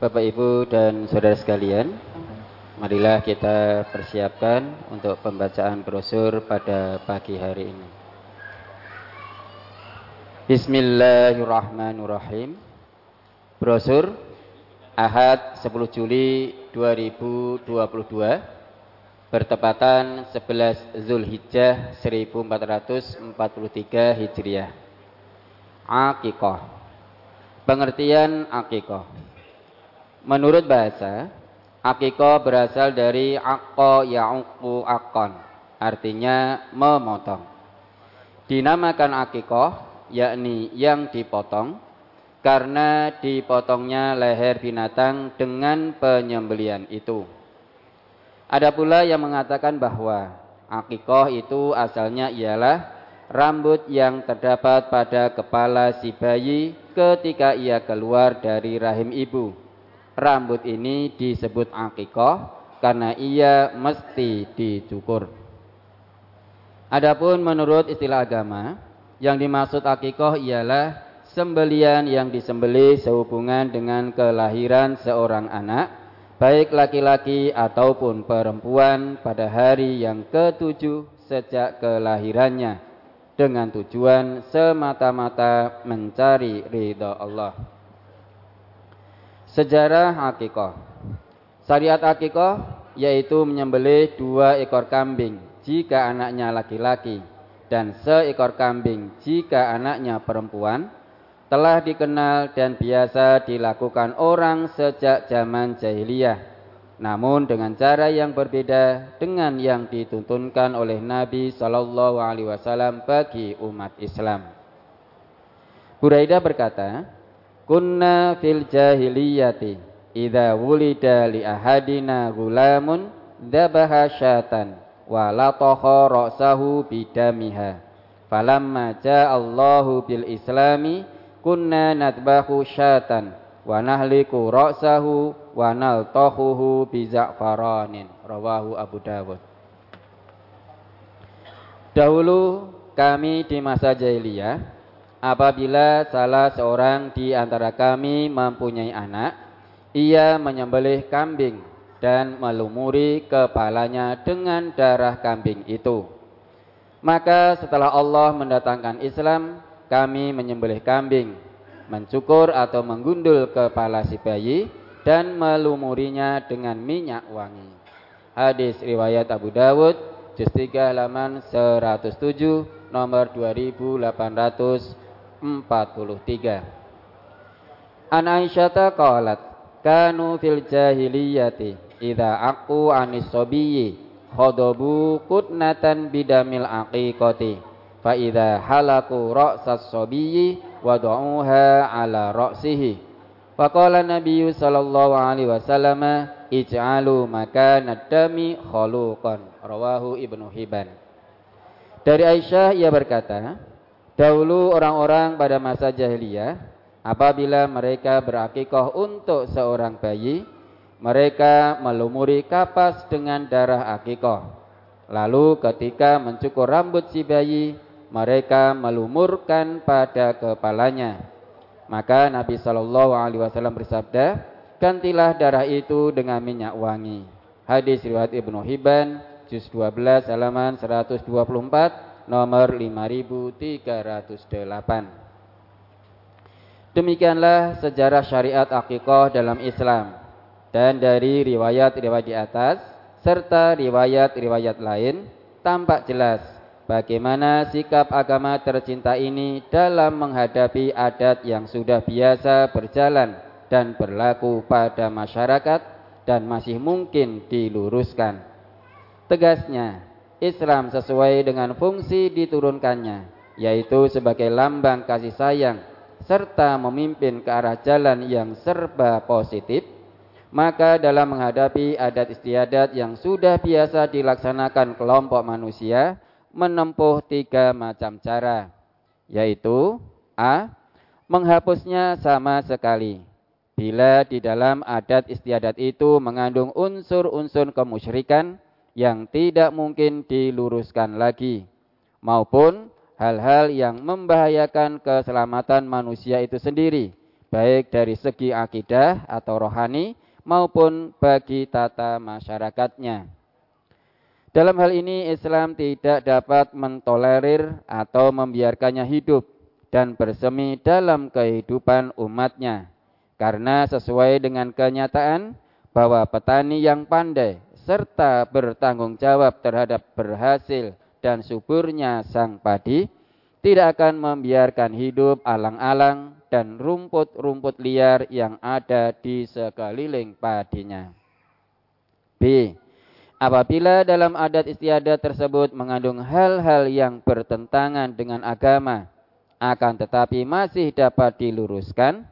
Bapak Ibu dan saudara sekalian, marilah kita persiapkan untuk pembacaan brosur pada pagi hari ini. Bismillahirrahmanirrahim. Brosur Ahad 10 Juli 2022 bertepatan 11 Zulhijjah 1443 Hijriah. Akikoh. Pengertian akikoh. Menurut bahasa, akikoh berasal dari akko ya'uku akon, artinya memotong. Dinamakan akikoh, yakni yang dipotong, karena dipotongnya leher binatang dengan penyembelian itu. Ada pula yang mengatakan bahwa akikoh itu asalnya ialah rambut yang terdapat pada kepala si bayi ketika ia keluar dari rahim ibu rambut ini disebut akikoh karena ia mesti dicukur. Adapun menurut istilah agama, yang dimaksud akikoh ialah sembelian yang disembeli sehubungan dengan kelahiran seorang anak, baik laki-laki ataupun perempuan pada hari yang ketujuh sejak kelahirannya, dengan tujuan semata-mata mencari ridha Allah. Sejarah akikoh Syariat akikoh yaitu menyembelih dua ekor kambing jika anaknya laki-laki dan seekor kambing jika anaknya perempuan telah dikenal dan biasa dilakukan orang sejak zaman jahiliyah namun dengan cara yang berbeda dengan yang dituntunkan oleh Nabi Shallallahu Alaihi Wasallam bagi umat Islam. Buraidah berkata, Kunna fil jahiliyati idza wulida li ahadina gulamun dabaha syatan wa lataha ra'sahu bidamiha. Falamma jaa Allahu bil islami kunna nadbahu syatan wa nahliku ra'sahu wa naltahuhu bi za'faranin. Rawahu Abu Dawud. Dahulu kami di masa jahiliyah apabila salah seorang di antara kami mempunyai anak, ia menyembelih kambing dan melumuri kepalanya dengan darah kambing itu. Maka setelah Allah mendatangkan Islam, kami menyembelih kambing, mencukur atau menggundul kepala si bayi dan melumurinya dengan minyak wangi. Hadis riwayat Abu Dawud, juz 3 halaman 107, nomor 2800 43 An Aisyata qalat kanu fil jahiliyati idza aqu anis sabiyyi khadabu kutnatan bidamil aqiqati fa idza halaku ra'sas sabiyyi wada'uha ala ra'sihi. Faqala Nabi sallallahu alaihi wasallam ij'alu makanad dami khaluqan. Rawahu Ibnu Hibban. Dari Aisyah ia berkata Dahulu orang-orang pada masa jahiliyah apabila mereka berakikoh untuk seorang bayi, mereka melumuri kapas dengan darah akikoh. Lalu ketika mencukur rambut si bayi, mereka melumurkan pada kepalanya. Maka Nabi Shallallahu Alaihi Wasallam bersabda, gantilah darah itu dengan minyak wangi. Hadis riwayat Ibnu Hibban, juz 12 halaman 124 nomor 5308. Demikianlah sejarah syariat akikoh dalam Islam dan dari riwayat-riwayat di atas serta riwayat-riwayat lain tampak jelas bagaimana sikap agama tercinta ini dalam menghadapi adat yang sudah biasa berjalan dan berlaku pada masyarakat dan masih mungkin diluruskan. Tegasnya, Islam sesuai dengan fungsi diturunkannya, yaitu sebagai lambang kasih sayang serta memimpin ke arah jalan yang serba positif, maka dalam menghadapi adat istiadat yang sudah biasa dilaksanakan kelompok manusia, menempuh tiga macam cara, yaitu A. Menghapusnya sama sekali. Bila di dalam adat istiadat itu mengandung unsur-unsur kemusyrikan, yang tidak mungkin diluruskan lagi maupun hal-hal yang membahayakan keselamatan manusia itu sendiri baik dari segi akidah atau rohani maupun bagi tata masyarakatnya. Dalam hal ini Islam tidak dapat mentolerir atau membiarkannya hidup dan bersemi dalam kehidupan umatnya. Karena sesuai dengan kenyataan bahwa petani yang pandai serta bertanggung jawab terhadap berhasil dan suburnya sang padi tidak akan membiarkan hidup alang-alang dan rumput-rumput liar yang ada di sekeliling padinya. B. Apabila dalam adat istiadat tersebut mengandung hal-hal yang bertentangan dengan agama, akan tetapi masih dapat diluruskan,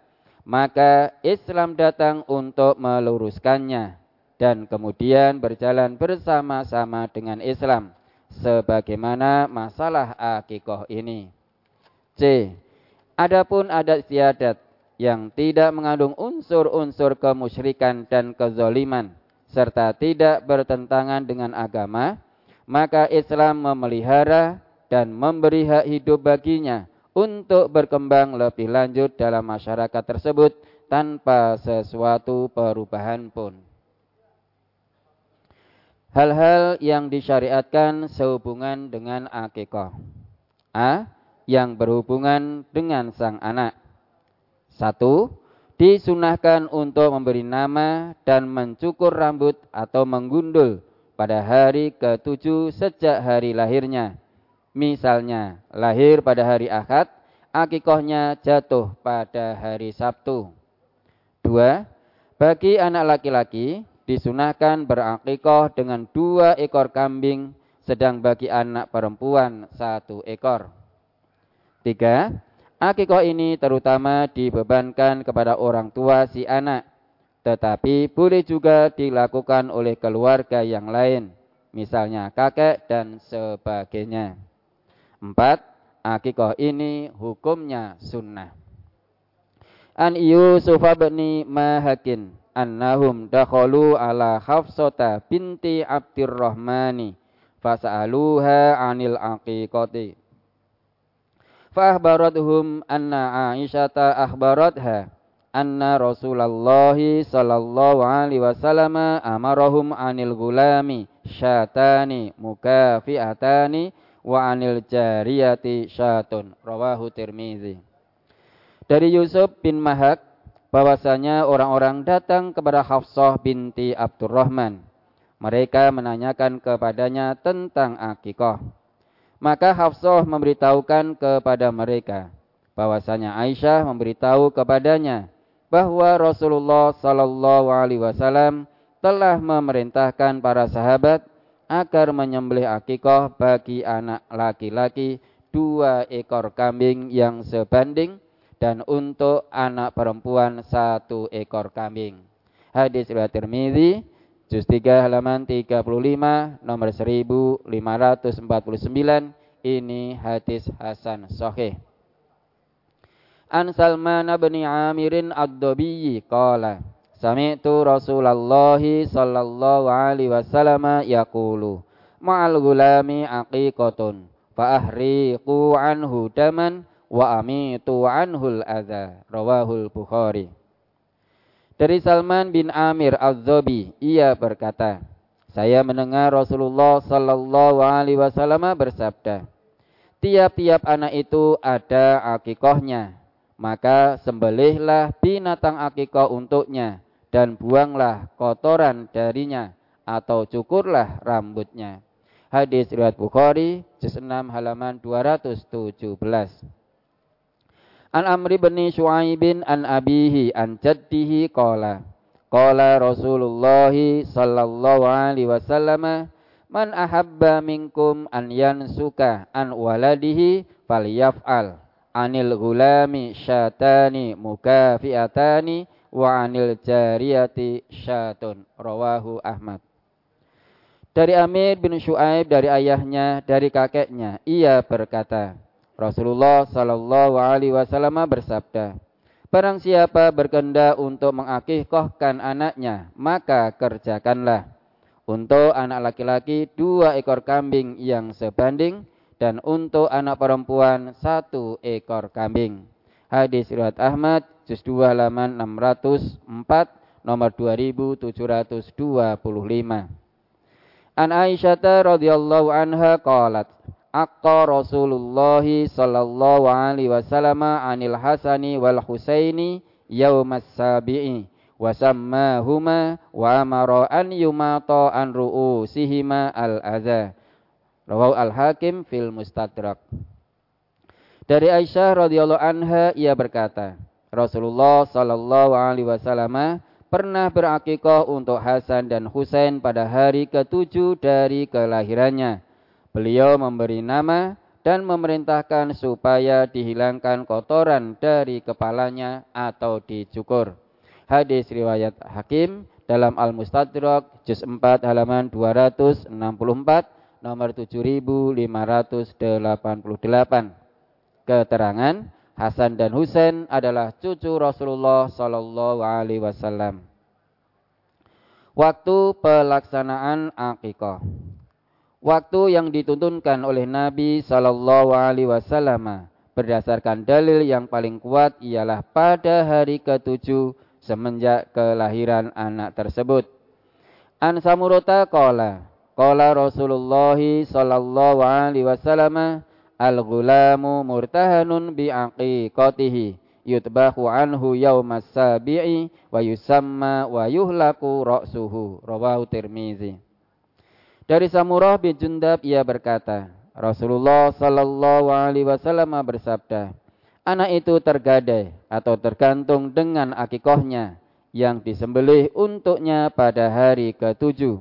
maka Islam datang untuk meluruskannya dan kemudian berjalan bersama-sama dengan Islam sebagaimana masalah akikoh ini. C. Adapun adat istiadat yang tidak mengandung unsur-unsur kemusyrikan dan kezoliman, serta tidak bertentangan dengan agama, maka Islam memelihara dan memberi hak hidup baginya untuk berkembang lebih lanjut dalam masyarakat tersebut tanpa sesuatu perubahan pun. Hal-hal yang disyariatkan sehubungan dengan akikah. A. Yang berhubungan dengan sang anak. Satu, disunahkan untuk memberi nama dan mencukur rambut atau menggundul pada hari ketujuh sejak hari lahirnya. Misalnya, lahir pada hari Ahad, akikohnya jatuh pada hari Sabtu. Dua, bagi anak laki-laki disunahkan berakikoh dengan dua ekor kambing, sedang bagi anak perempuan satu ekor. Tiga, Akikoh ini terutama dibebankan kepada orang tua si anak, tetapi boleh juga dilakukan oleh keluarga yang lain, misalnya kakek dan sebagainya. Empat, akikoh ini hukumnya sunnah. An Yusuf bin Mahakin annahum dakhalu ala Hafsata binti Abdurrahmani fasa'aluha anil aqiqati. Fahbarathum anna Aisyata akhbaratha anna Rasulullah sallallahu alaihi wasallam amarahum anil gulami syatani mukafiatani wa anil jariyati syatun. Rawahu Tirmizi. Dari Yusuf bin Mahak bahwasanya orang-orang datang kepada Hafsah binti Abdurrahman. Mereka menanyakan kepadanya tentang akikah maka Hafsah memberitahukan kepada mereka. Bahwasanya Aisyah memberitahu kepadanya bahwa Rasulullah Sallallahu Alaihi Wasallam telah memerintahkan para sahabat agar menyembelih akikah bagi anak laki-laki dua ekor kambing yang sebanding dan untuk anak perempuan satu ekor kambing. Hadis riwayat Tirmizi Juz 3 halaman 35 nomor 1549 ini hadis hasan sahih. An Salman bin Amirin Ad-Dabiyyi qala Sami'tu Rasulullah sallallahu alaihi wasallam yaqulu ma'al gulami aqiqatun fa ahriqu anhu daman wa amitu anhul adza rawahul Bukhari dari Salman bin Amir Az-Zabi, ia berkata, saya mendengar Rasulullah sallallahu alaihi wasallam bersabda, tiap-tiap anak itu ada akikohnya, maka sembelihlah binatang akikoh untuknya dan buanglah kotoran darinya atau cukurlah rambutnya. Hadis riwayat Bukhari, juz 6 halaman 217. An Amri bin Shu'aibin an abihi an jaddihi qala. Qala Rasulullah sallallahu alaihi wasallam man ahabba minkum an yansuka an waladihi falyaf'al. Anil gulami syatani mukafiatani wa anil jariyati syatun. Rawahu Ahmad. Dari Amir bin Shu'aib dari ayahnya dari kakeknya ia berkata Rasulullah Shallallahu Alaihi Wasallam bersabda, Barang siapa berkehendak untuk mengakikahkan anaknya, maka kerjakanlah. Untuk anak laki-laki dua ekor kambing yang sebanding dan untuk anak perempuan satu ekor kambing. Hadis riwayat Ahmad juz 2 halaman 604 nomor 2725. An Aisyah radhiyallahu anha qalat Aqqa Rasulullah sallallahu alaihi wasallam anil Hasani wal Husaini yaumas sabi'i wa sammahuma wa amara an yumata an ru'usihima al adza. Rawahu al Hakim fil Mustadrak. Dari Aisyah radhiyallahu anha ia berkata Rasulullah sallallahu alaihi wasallam pernah berakikah untuk Hasan dan Husain pada hari ketujuh dari kelahirannya Beliau memberi nama dan memerintahkan supaya dihilangkan kotoran dari kepalanya atau dicukur. Hadis riwayat Hakim dalam Al-Mustadrak juz 4 halaman 264 nomor 7588. Keterangan Hasan dan Husain adalah cucu Rasulullah Sallallahu Alaihi Wasallam. Waktu pelaksanaan akikah waktu yang dituntunkan oleh Nabi Shallallahu Alaihi Wasallam. Berdasarkan dalil yang paling kuat ialah pada hari ketujuh semenjak kelahiran anak tersebut. An Samurata kola, kola Rasulullah Shallallahu Alaihi Wasallam al-ghulamu murtahanun bi aqiqatihi yutbahu anhu yaumas sabi'i wa yusamma wa yuhlaku ra'suhu. Rawahu Tirmizi dari Samurah bin Jundab ia berkata, Rasulullah sallallahu alaihi wasallam bersabda, anak itu tergadai atau tergantung dengan akikohnya yang disembelih untuknya pada hari ketujuh.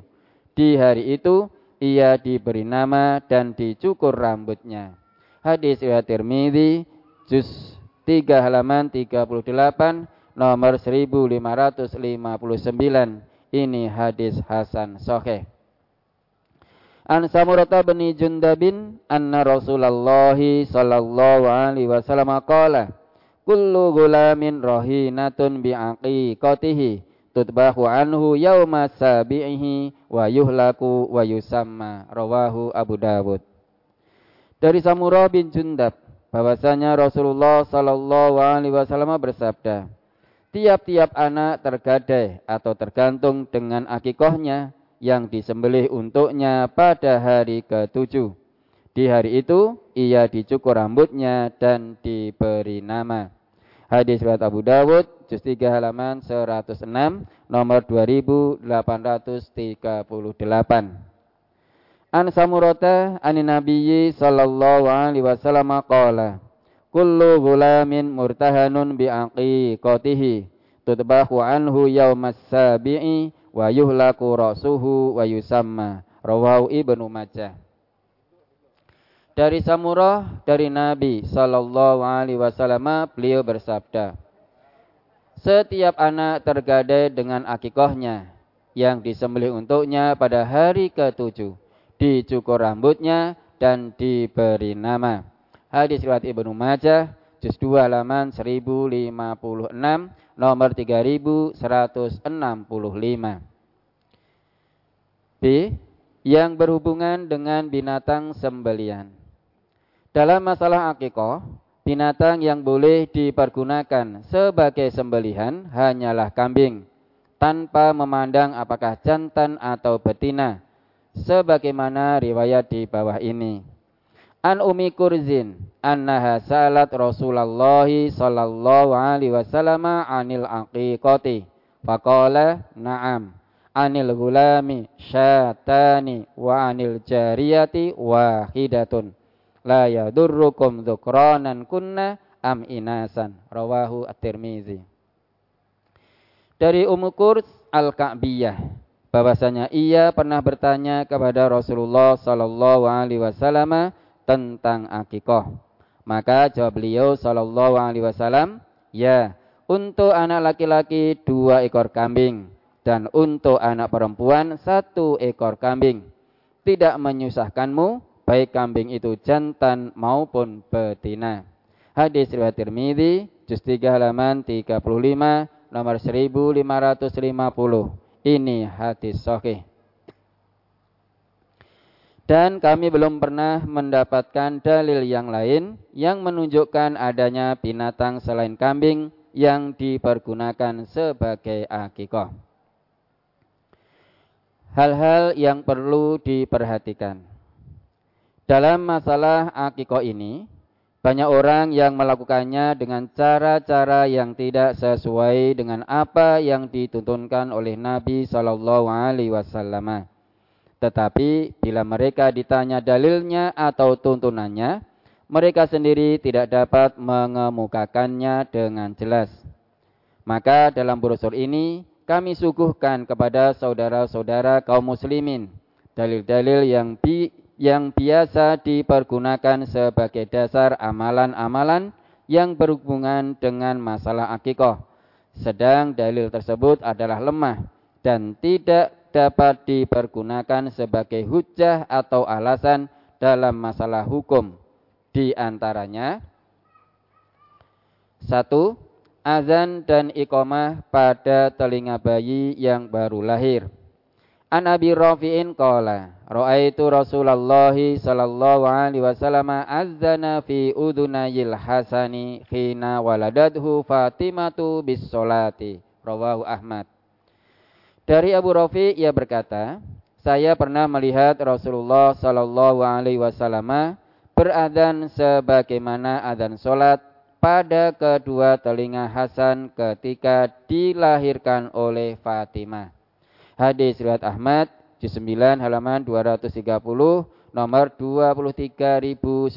Di hari itu ia diberi nama dan dicukur rambutnya. Hadis riwayat Tirmidzi juz 3 halaman 38 nomor 1559. Ini hadis hasan sahih. An Samurata bin Jundabin anna Rasulullah sallallahu alaihi wasallam qala kullu gulamin rahinatun bi aqiqatihi tutbahu anhu yauma sabihi wa yuhlaku wa yusamma rawahu Abu Dawud. Dari Samurah bin Jundab bahwasanya Rasulullah sallallahu alaihi wasallam bersabda Tiap-tiap anak tergadai atau tergantung dengan akikohnya yang disembelih untuknya pada hari ketujuh. Di hari itu ia dicukur rambutnya dan diberi nama. Hadis riwayat Abu Dawud juz 3 halaman 106 nomor 2838. An Samurata an Nabiyyi sallallahu alaihi wasallam qala Kullu gulamin murtahanun bi aqiqatihi tutbahu anhu yaumas sabi'i wa yuhlaku ra'suhu wa yusamma rawahu Ibnu Majah dari Samurah dari Nabi sallallahu alaihi wasallam beliau bersabda Setiap anak tergadai dengan akikohnya yang disembelih untuknya pada hari ketujuh dicukur rambutnya dan diberi nama. Hadis riwayat Ibnu Majah juz 2 halaman 1056 nomor 3165. B. Yang berhubungan dengan binatang sembelian. Dalam masalah akikoh, binatang yang boleh dipergunakan sebagai sembelihan hanyalah kambing, tanpa memandang apakah jantan atau betina, sebagaimana riwayat di bawah ini. An Umi Kurzin annaha salat Rasulullah sallallahu alaihi wasallam anil aqiqati. Faqala na'am anil gulami syatani wa anil jariyati wahidatun. La yadurrukum dhukranan kunna am inasan. Rawahu at-Tirmizi. Dari Ummu Kurs Al-Ka'biyah bahwasanya ia pernah bertanya kepada Rasulullah sallallahu alaihi wasallam tentang akikoh. Maka jawab beliau sallallahu alaihi wasallam, ya, untuk anak laki-laki dua ekor kambing dan untuk anak perempuan satu ekor kambing. Tidak menyusahkanmu baik kambing itu jantan maupun betina. Hadis riwayat Tirmizi juz 3 halaman 35 nomor 1550. Ini hadis sahih dan kami belum pernah mendapatkan dalil yang lain yang menunjukkan adanya binatang selain kambing yang dipergunakan sebagai akikah. Hal-hal yang perlu diperhatikan. Dalam masalah akikah ini, banyak orang yang melakukannya dengan cara-cara yang tidak sesuai dengan apa yang dituntunkan oleh Nabi Shallallahu Alaihi Wasallam. Tetapi bila mereka ditanya dalilnya atau tuntunannya, mereka sendiri tidak dapat mengemukakannya dengan jelas. Maka dalam brosur ini kami suguhkan kepada saudara-saudara kaum muslimin dalil-dalil yang bi yang biasa dipergunakan sebagai dasar amalan-amalan yang berhubungan dengan masalah akikoh. Sedang dalil tersebut adalah lemah dan tidak dapat dipergunakan sebagai hujah atau alasan dalam masalah hukum. Di antaranya, satu, azan dan iqamah pada telinga bayi yang baru lahir. An Abi Rafi'in qala Ra'aitu Rasulullah sallallahu alaihi wasallam azana fi udunayil Hasani khina waladadhu Fatimatu bis salati rawahu Ahmad dari Abu Rafi ia berkata, saya pernah melihat Rasulullah Shallallahu Alaihi Wasallam beradan sebagaimana adan solat pada kedua telinga Hasan ketika dilahirkan oleh Fatimah. Hadis riwayat Ahmad juz 9 halaman 230 nomor 23930.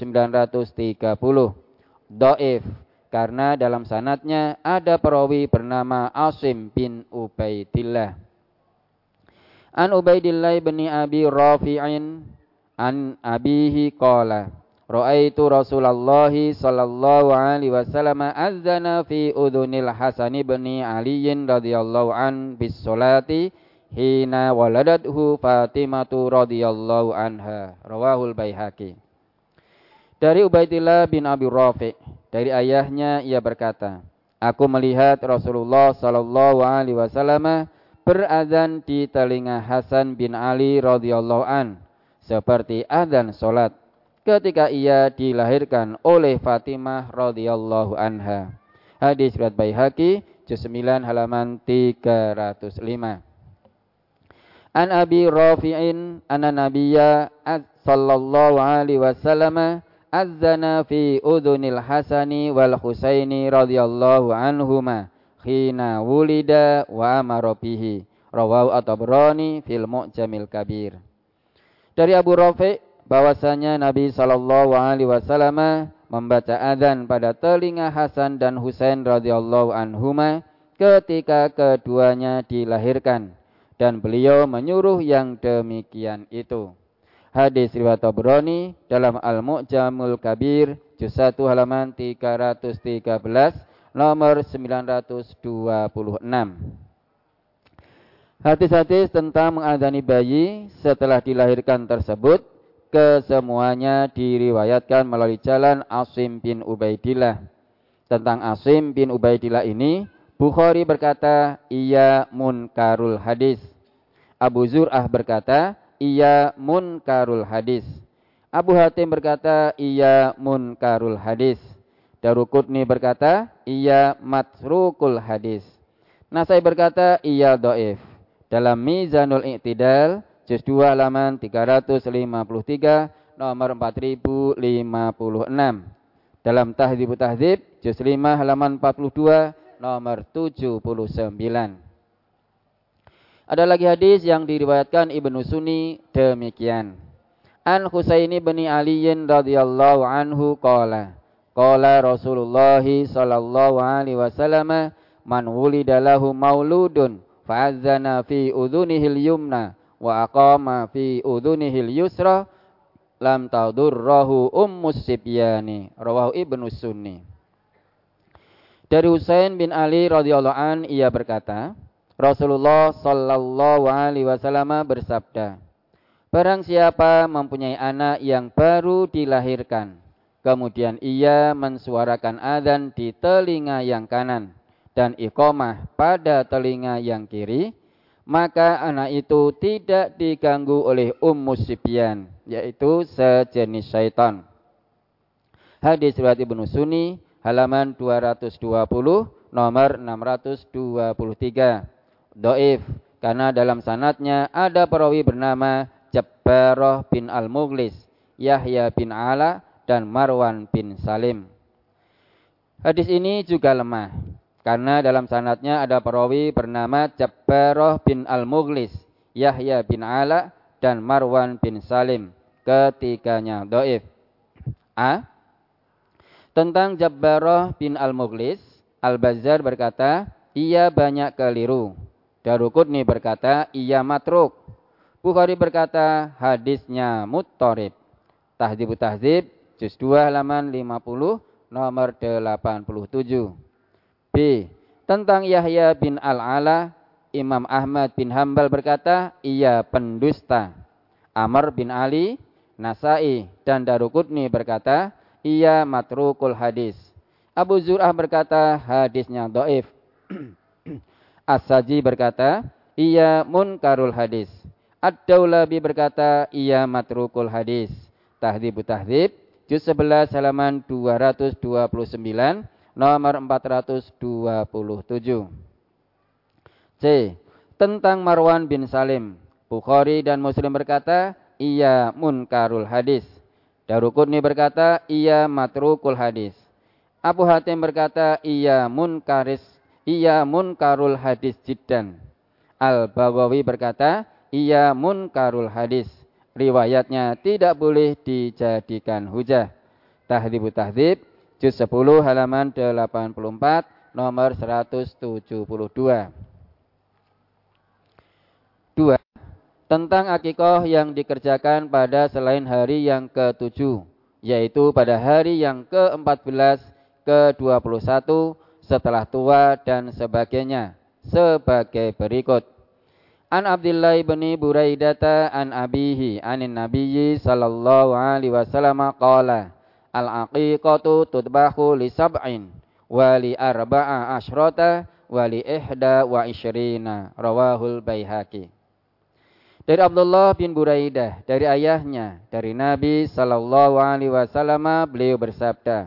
Doif karena dalam sanatnya ada perawi bernama Asim bin Ubaidillah. An Ubaidillah bin Abi Rafi'in an abihi qala Ra'aitu Rasulullah sallallahu alaihi wasallam azana fi udhunil Hasan bin Ali radhiyallahu an bis salati hina waladathu Fatimatu radhiyallahu anha. Rawahul Baihaqi. Dari Ubaidillah bin Abi Rafi dari ayahnya ia berkata Aku melihat Rasulullah sallallahu alaihi wasallam berazan di telinga Hasan bin Ali radhiyallahu an seperti adzan solat ketika ia dilahirkan oleh Fatimah radhiyallahu anha. Hadis riwayat Baihaqi juz 9 halaman 305. An Abi Rafi'in anna Nabiyya sallallahu alaihi wasallam azana fi udhunil Hasani wal Husaini radhiyallahu anhuma khina wulida wa amara bihi. Rawahu at-Tabrani fil Mu'jamil Kabir. Dari Abu Rafi bahwasanya Nabi sallallahu alaihi wasallam membaca adzan pada telinga Hasan dan Husain radhiyallahu anhuma ketika keduanya dilahirkan. Dan beliau menyuruh yang demikian itu. Hadis riwayat Tabrani dalam Al-Mu'jamul Kabir juz 1 halaman 313 nomor 926. Hadis-hadis tentang mengadani bayi setelah dilahirkan tersebut kesemuanya diriwayatkan melalui jalan Asim bin Ubaidillah. Tentang Asim bin Ubaidillah ini, Bukhari berkata, ia munkarul hadis. Abu Zur'ah berkata, ia munkarul hadis. Abu Hatim berkata, ia munkarul hadis. Darukutni berkata, ia matrukul hadis. Nasai berkata, ia doif. Dalam Mizanul Iqtidal, juz 2 halaman 353, nomor 4056. Dalam Tahdzibu Tahdzib, juz 5 halaman 42, nomor 79. Ada lagi hadis yang diriwayatkan Ibnu Sunni demikian. An Husaini bin Ali radhiyallahu anhu qala Qala Rasulullah sallallahu alaihi wasallam man wulida lahu mauludun fa'azzana fi udhunihil yumna wa aqama fi udhunihil yusra lam tadurrahu ummus sibyani. Rawahu ibnu sunni. Dari Husain bin Ali radhiyallahu an ia berkata Rasulullah sallallahu alaihi wasallam bersabda Barang siapa mempunyai anak yang baru dilahirkan Kemudian ia mensuarakan adzan di telinga yang kanan dan iqamah pada telinga yang kiri, maka anak itu tidak diganggu oleh ummus sibyan, yaitu sejenis syaitan. Hadis riwayat Ibnu Sunni halaman 220 nomor 623. Doif karena dalam sanatnya ada perawi bernama Jabbaroh bin Al-Mughlis, Yahya bin Ala, dan Marwan bin Salim. Hadis ini juga lemah karena dalam sanatnya ada perawi bernama Jabbaroh bin Al-Mughlis, Yahya bin Ala, dan Marwan bin Salim. Ketiganya doif. A. Tentang Jabbaroh bin Al-Mughlis, Al-Bazzar berkata, ia banyak keliru. Darukutni berkata, ia matruk. Bukhari berkata, hadisnya muttorib. Tahzibu Tahzib, juz 2 halaman 50, nomor 87. B. Tentang Yahya bin Al-Ala, Imam Ahmad bin Hambal berkata, ia pendusta. Amr bin Ali, Nasai, dan Darukutni berkata, ia matrukul hadis. Abu Zur'ah berkata, hadisnya doif. As-Saji berkata, ia munkarul hadis. Ad-Daulabi berkata, ia matrukul hadis. Tahdibu tahdib, juz 11 halaman 229 nomor 427. C. Tentang Marwan bin Salim. Bukhari dan Muslim berkata, ia munkarul hadis. Darukutni berkata, ia matrukul hadis. Abu Hatim berkata, ia munkaris, ia munkarul hadis jiddan. Al-Baghawi berkata, ia munkarul hadis riwayatnya tidak boleh dijadikan hujah. Tahdibu Tahdib, juz 10 halaman 84, nomor 172. Dua, tentang akikoh yang dikerjakan pada selain hari yang ke-7, yaitu pada hari yang ke-14, ke-21, setelah tua dan sebagainya, sebagai berikut. An Abdullah bin Buraidata an abihi anin nabiyyi sallallahu alaihi wasallam qala al aqiqatu tudbahu li sab'in wa li arba'a asyrata wa li ihda wa isyrina rawahul baihaqi. Dari Abdullah bin Buraidah dari ayahnya dari Nabi sallallahu alaihi wasallam beliau bersabda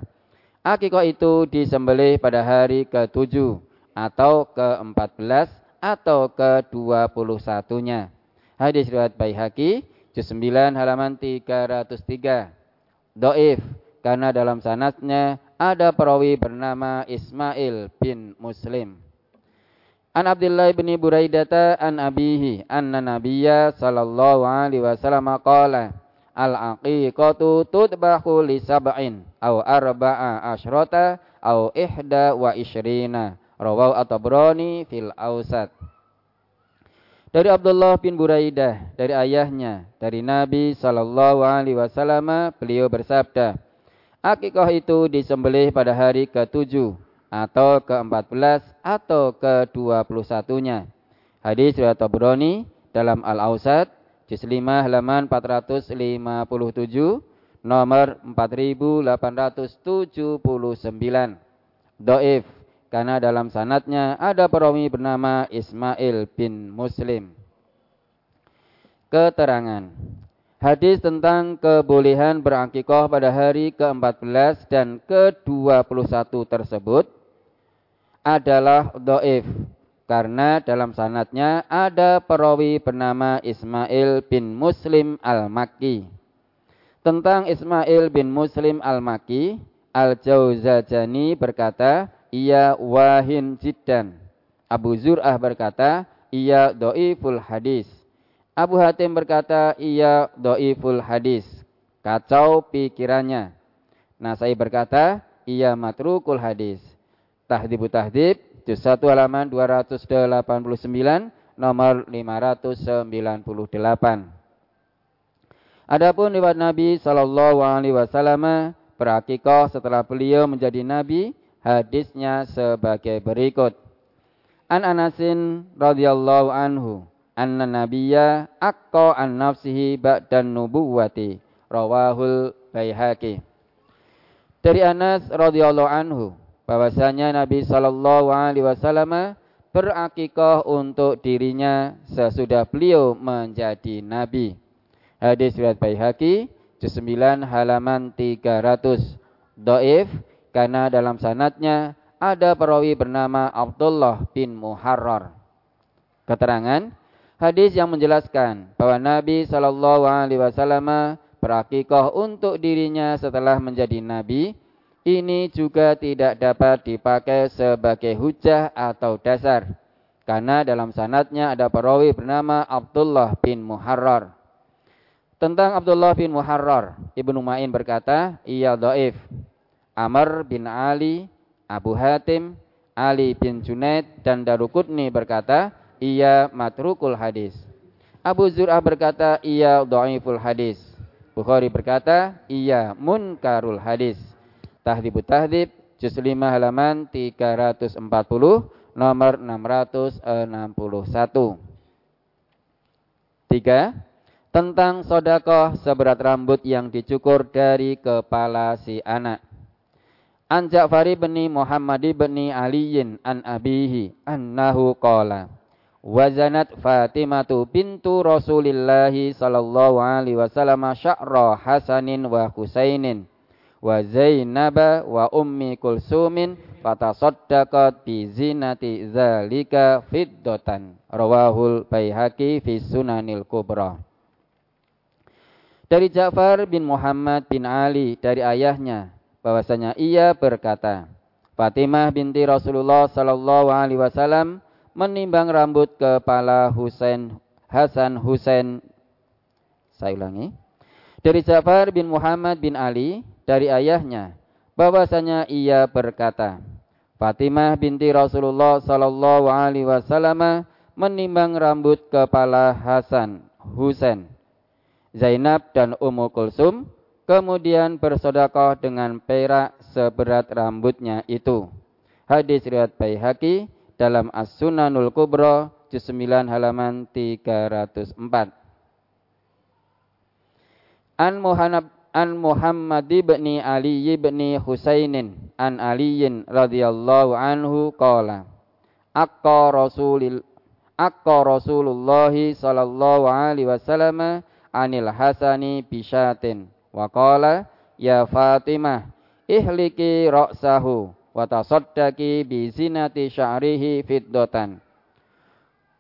Akikah itu disembelih pada hari ke-7 atau ke-14 atau ke-21-nya. Hadis riwayat Baihaqi juz 9 halaman 303. Doif karena dalam sanatnya ada perawi bernama Ismail bin Muslim. An Abdullah bin Buraidata an abihi anna nabiyya sallallahu alaihi wasallam qala al aqiqatu tudbahu li sab'in aw arba'a asyrata aw ihda wa isyrina Rawau At-Tabrani fil Ausat. Dari Abdullah bin Buraidah, dari ayahnya, dari Nabi Sallallahu Alaihi Wasallam, beliau bersabda, Akikah itu disembelih pada hari ke-7 atau ke-14 atau ke-21-nya. Hadis riwayat Tabrani dalam Al-Ausat, juz 5 halaman 457, nomor 4879. Doif karena dalam sanatnya ada perawi bernama Ismail bin Muslim. Keterangan Hadis tentang kebolehan berakikoh pada hari ke-14 dan ke-21 tersebut adalah doif karena dalam sanatnya ada perawi bernama Ismail bin Muslim al-Makki. Tentang Ismail bin Muslim al-Makki, Al-Jauzajani berkata, ia wahin jiddan. Abu Zur'ah berkata, ia do'iful hadis. Abu Hatim berkata, ia do'iful hadis. Kacau pikirannya. Nasai berkata, ia matrukul hadis. Tahdibu tahdib, juz 1 halaman 289, nomor 598. Adapun riwayat Nabi Shallallahu Alaihi Wasallam berakikoh setelah beliau menjadi nabi hadisnya sebagai berikut. An Anasin radhiyallahu anhu anna nabiyya aqqa an nafsihi ba'dan nubuwati rawahul baihaqi. Dari Anas radhiyallahu anhu bahwasanya Nabi sallallahu alaihi wasallam berakikah untuk dirinya sesudah beliau menjadi nabi. Hadis riwayat Baihaqi juz 9 halaman 300. Dhaif karena dalam sanatnya ada perawi bernama Abdullah bin Muharrar. Keterangan hadis yang menjelaskan bahwa Nabi Shallallahu Alaihi Wasallam berakikah untuk dirinya setelah menjadi nabi ini juga tidak dapat dipakai sebagai hujah atau dasar karena dalam sanatnya ada perawi bernama Abdullah bin Muharrar. Tentang Abdullah bin Muharrar, Ibnu Ma'in berkata, ia doif. Amr bin Ali, Abu Hatim, Ali bin Junaid, dan Darukutni berkata, ia matrukul hadis. Abu Zur'ah berkata, ia do'iful hadis. Bukhari berkata, ia munkarul hadis. Tahdibut Tahdib, juz 5 halaman 340, nomor 661. Tiga, tentang sodakoh seberat rambut yang dicukur dari kepala si anak. An Ja'fari bin Muhammad bin Aliyin an abihi annahu qala wazanat Fatimatu bintu Rasulillahi sallallahu alaihi wasallam sya'ra Hasanin wa Husainin wa Zainaba wa Ummi Kulsumin fatasaddaqat bi zinati zalika fiddatan. Rawahul baihaqi fi sunanil kubra. Dari Ja'far bin Muhammad bin Ali dari ayahnya bahwasanya ia berkata Fatimah binti Rasulullah sallallahu alaihi wasallam menimbang rambut kepala Husain Hasan Husain. Saya ulangi. Dari Ja'far bin Muhammad bin Ali dari ayahnya bahwasanya ia berkata Fatimah binti Rasulullah sallallahu alaihi wasallam menimbang rambut kepala Hasan, Husain, Zainab dan Ummu Kulsum, kemudian bersodakoh dengan perak seberat rambutnya itu. Hadis riwayat Baihaqi dalam As-Sunanul Kubra juz 9 halaman 304. An Muhammad an Muhammad ibn Ali ibn Husainin an Aliyin radhiyallahu anhu qala Akka Rasulil Akka Rasulullah sallallahu alaihi wasallam anil Hasani bisyatin wa qala ya Fatimah ihliki ra'sahu wa tasaddaqi bi zinati sya'rihi fiddatan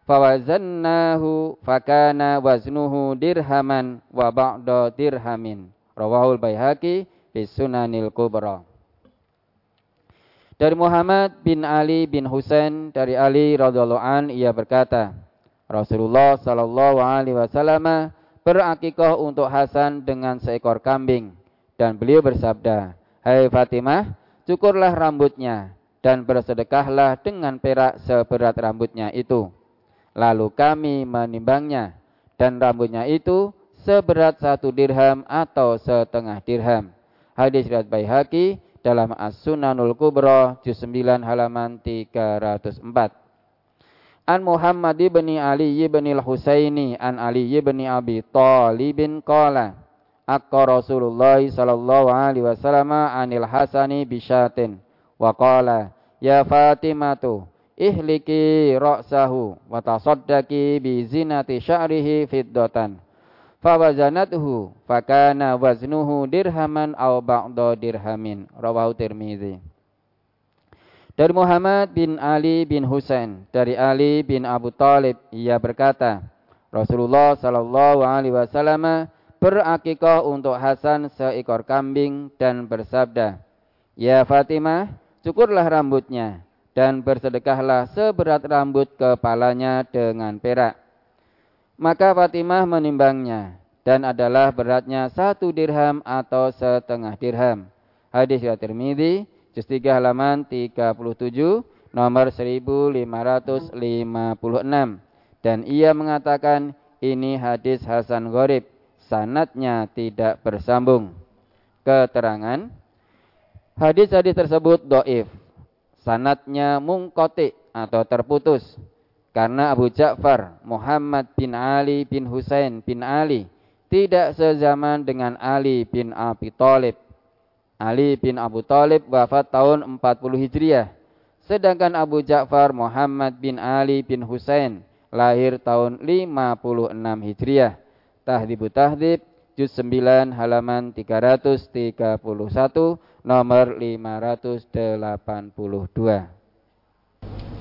fawazannahu fakana waznuhu dirhaman wa ba'da dirhamin Rawahul Baihaqi bis Sunanil Kubra. Dari Muhammad bin Ali bin Husain dari Ali radhiyallahu an ia berkata, Rasulullah sallallahu alaihi wasallam berakikah untuk Hasan dengan seekor kambing dan beliau bersabda, "Hai Fatimah, cukurlah rambutnya dan bersedekahlah dengan perak seberat rambutnya itu." Lalu kami menimbangnya dan rambutnya itu seberat satu dirham atau setengah dirham. Hadis riwayat Baihaqi dalam As-Sunanul Kubra juz 9 halaman 304. An Muhammad bin Ali bin Al-Husaini an Ali bin Abi Talib qala Akka Rasulullah sallallahu alaihi wasallam anil Hasani bisyatin wa qala ya Fatimatu ihliki ra'sahu wa tasaddaqi bi zinati sya'rihi fiddatan fawazanathu fakana waznuhu dirhaman aw ba'da dirhamin. Rawahu Tirmizi dari Muhammad bin Ali bin Husain. Dari Ali bin Abu Talib. Ia berkata Rasulullah sallallahu alaihi wasallam berakikah untuk Hasan seekor kambing dan bersabda Ya Fatimah cukurlah rambutnya dan bersedekahlah seberat rambut kepalanya dengan perak. Maka Fatimah menimbangnya dan adalah beratnya satu dirham atau setengah dirham. Hadis riwayat Tirmizi, juz 3 halaman 37, nomor 1556. Dan ia mengatakan ini hadis Hasan Gharib, sanatnya tidak bersambung. Keterangan, hadis-hadis tersebut doif, sanatnya mungkoti atau terputus karena Abu Ja'far Muhammad bin Ali bin Husain bin Ali tidak sezaman dengan Ali bin Abi Thalib. Ali bin Abu Thalib wafat tahun 40 Hijriah. Sedangkan Abu Ja'far Muhammad bin Ali bin Husain lahir tahun 56 Hijriah. Tahdibu Tahdib juz 9 halaman 331 nomor 582.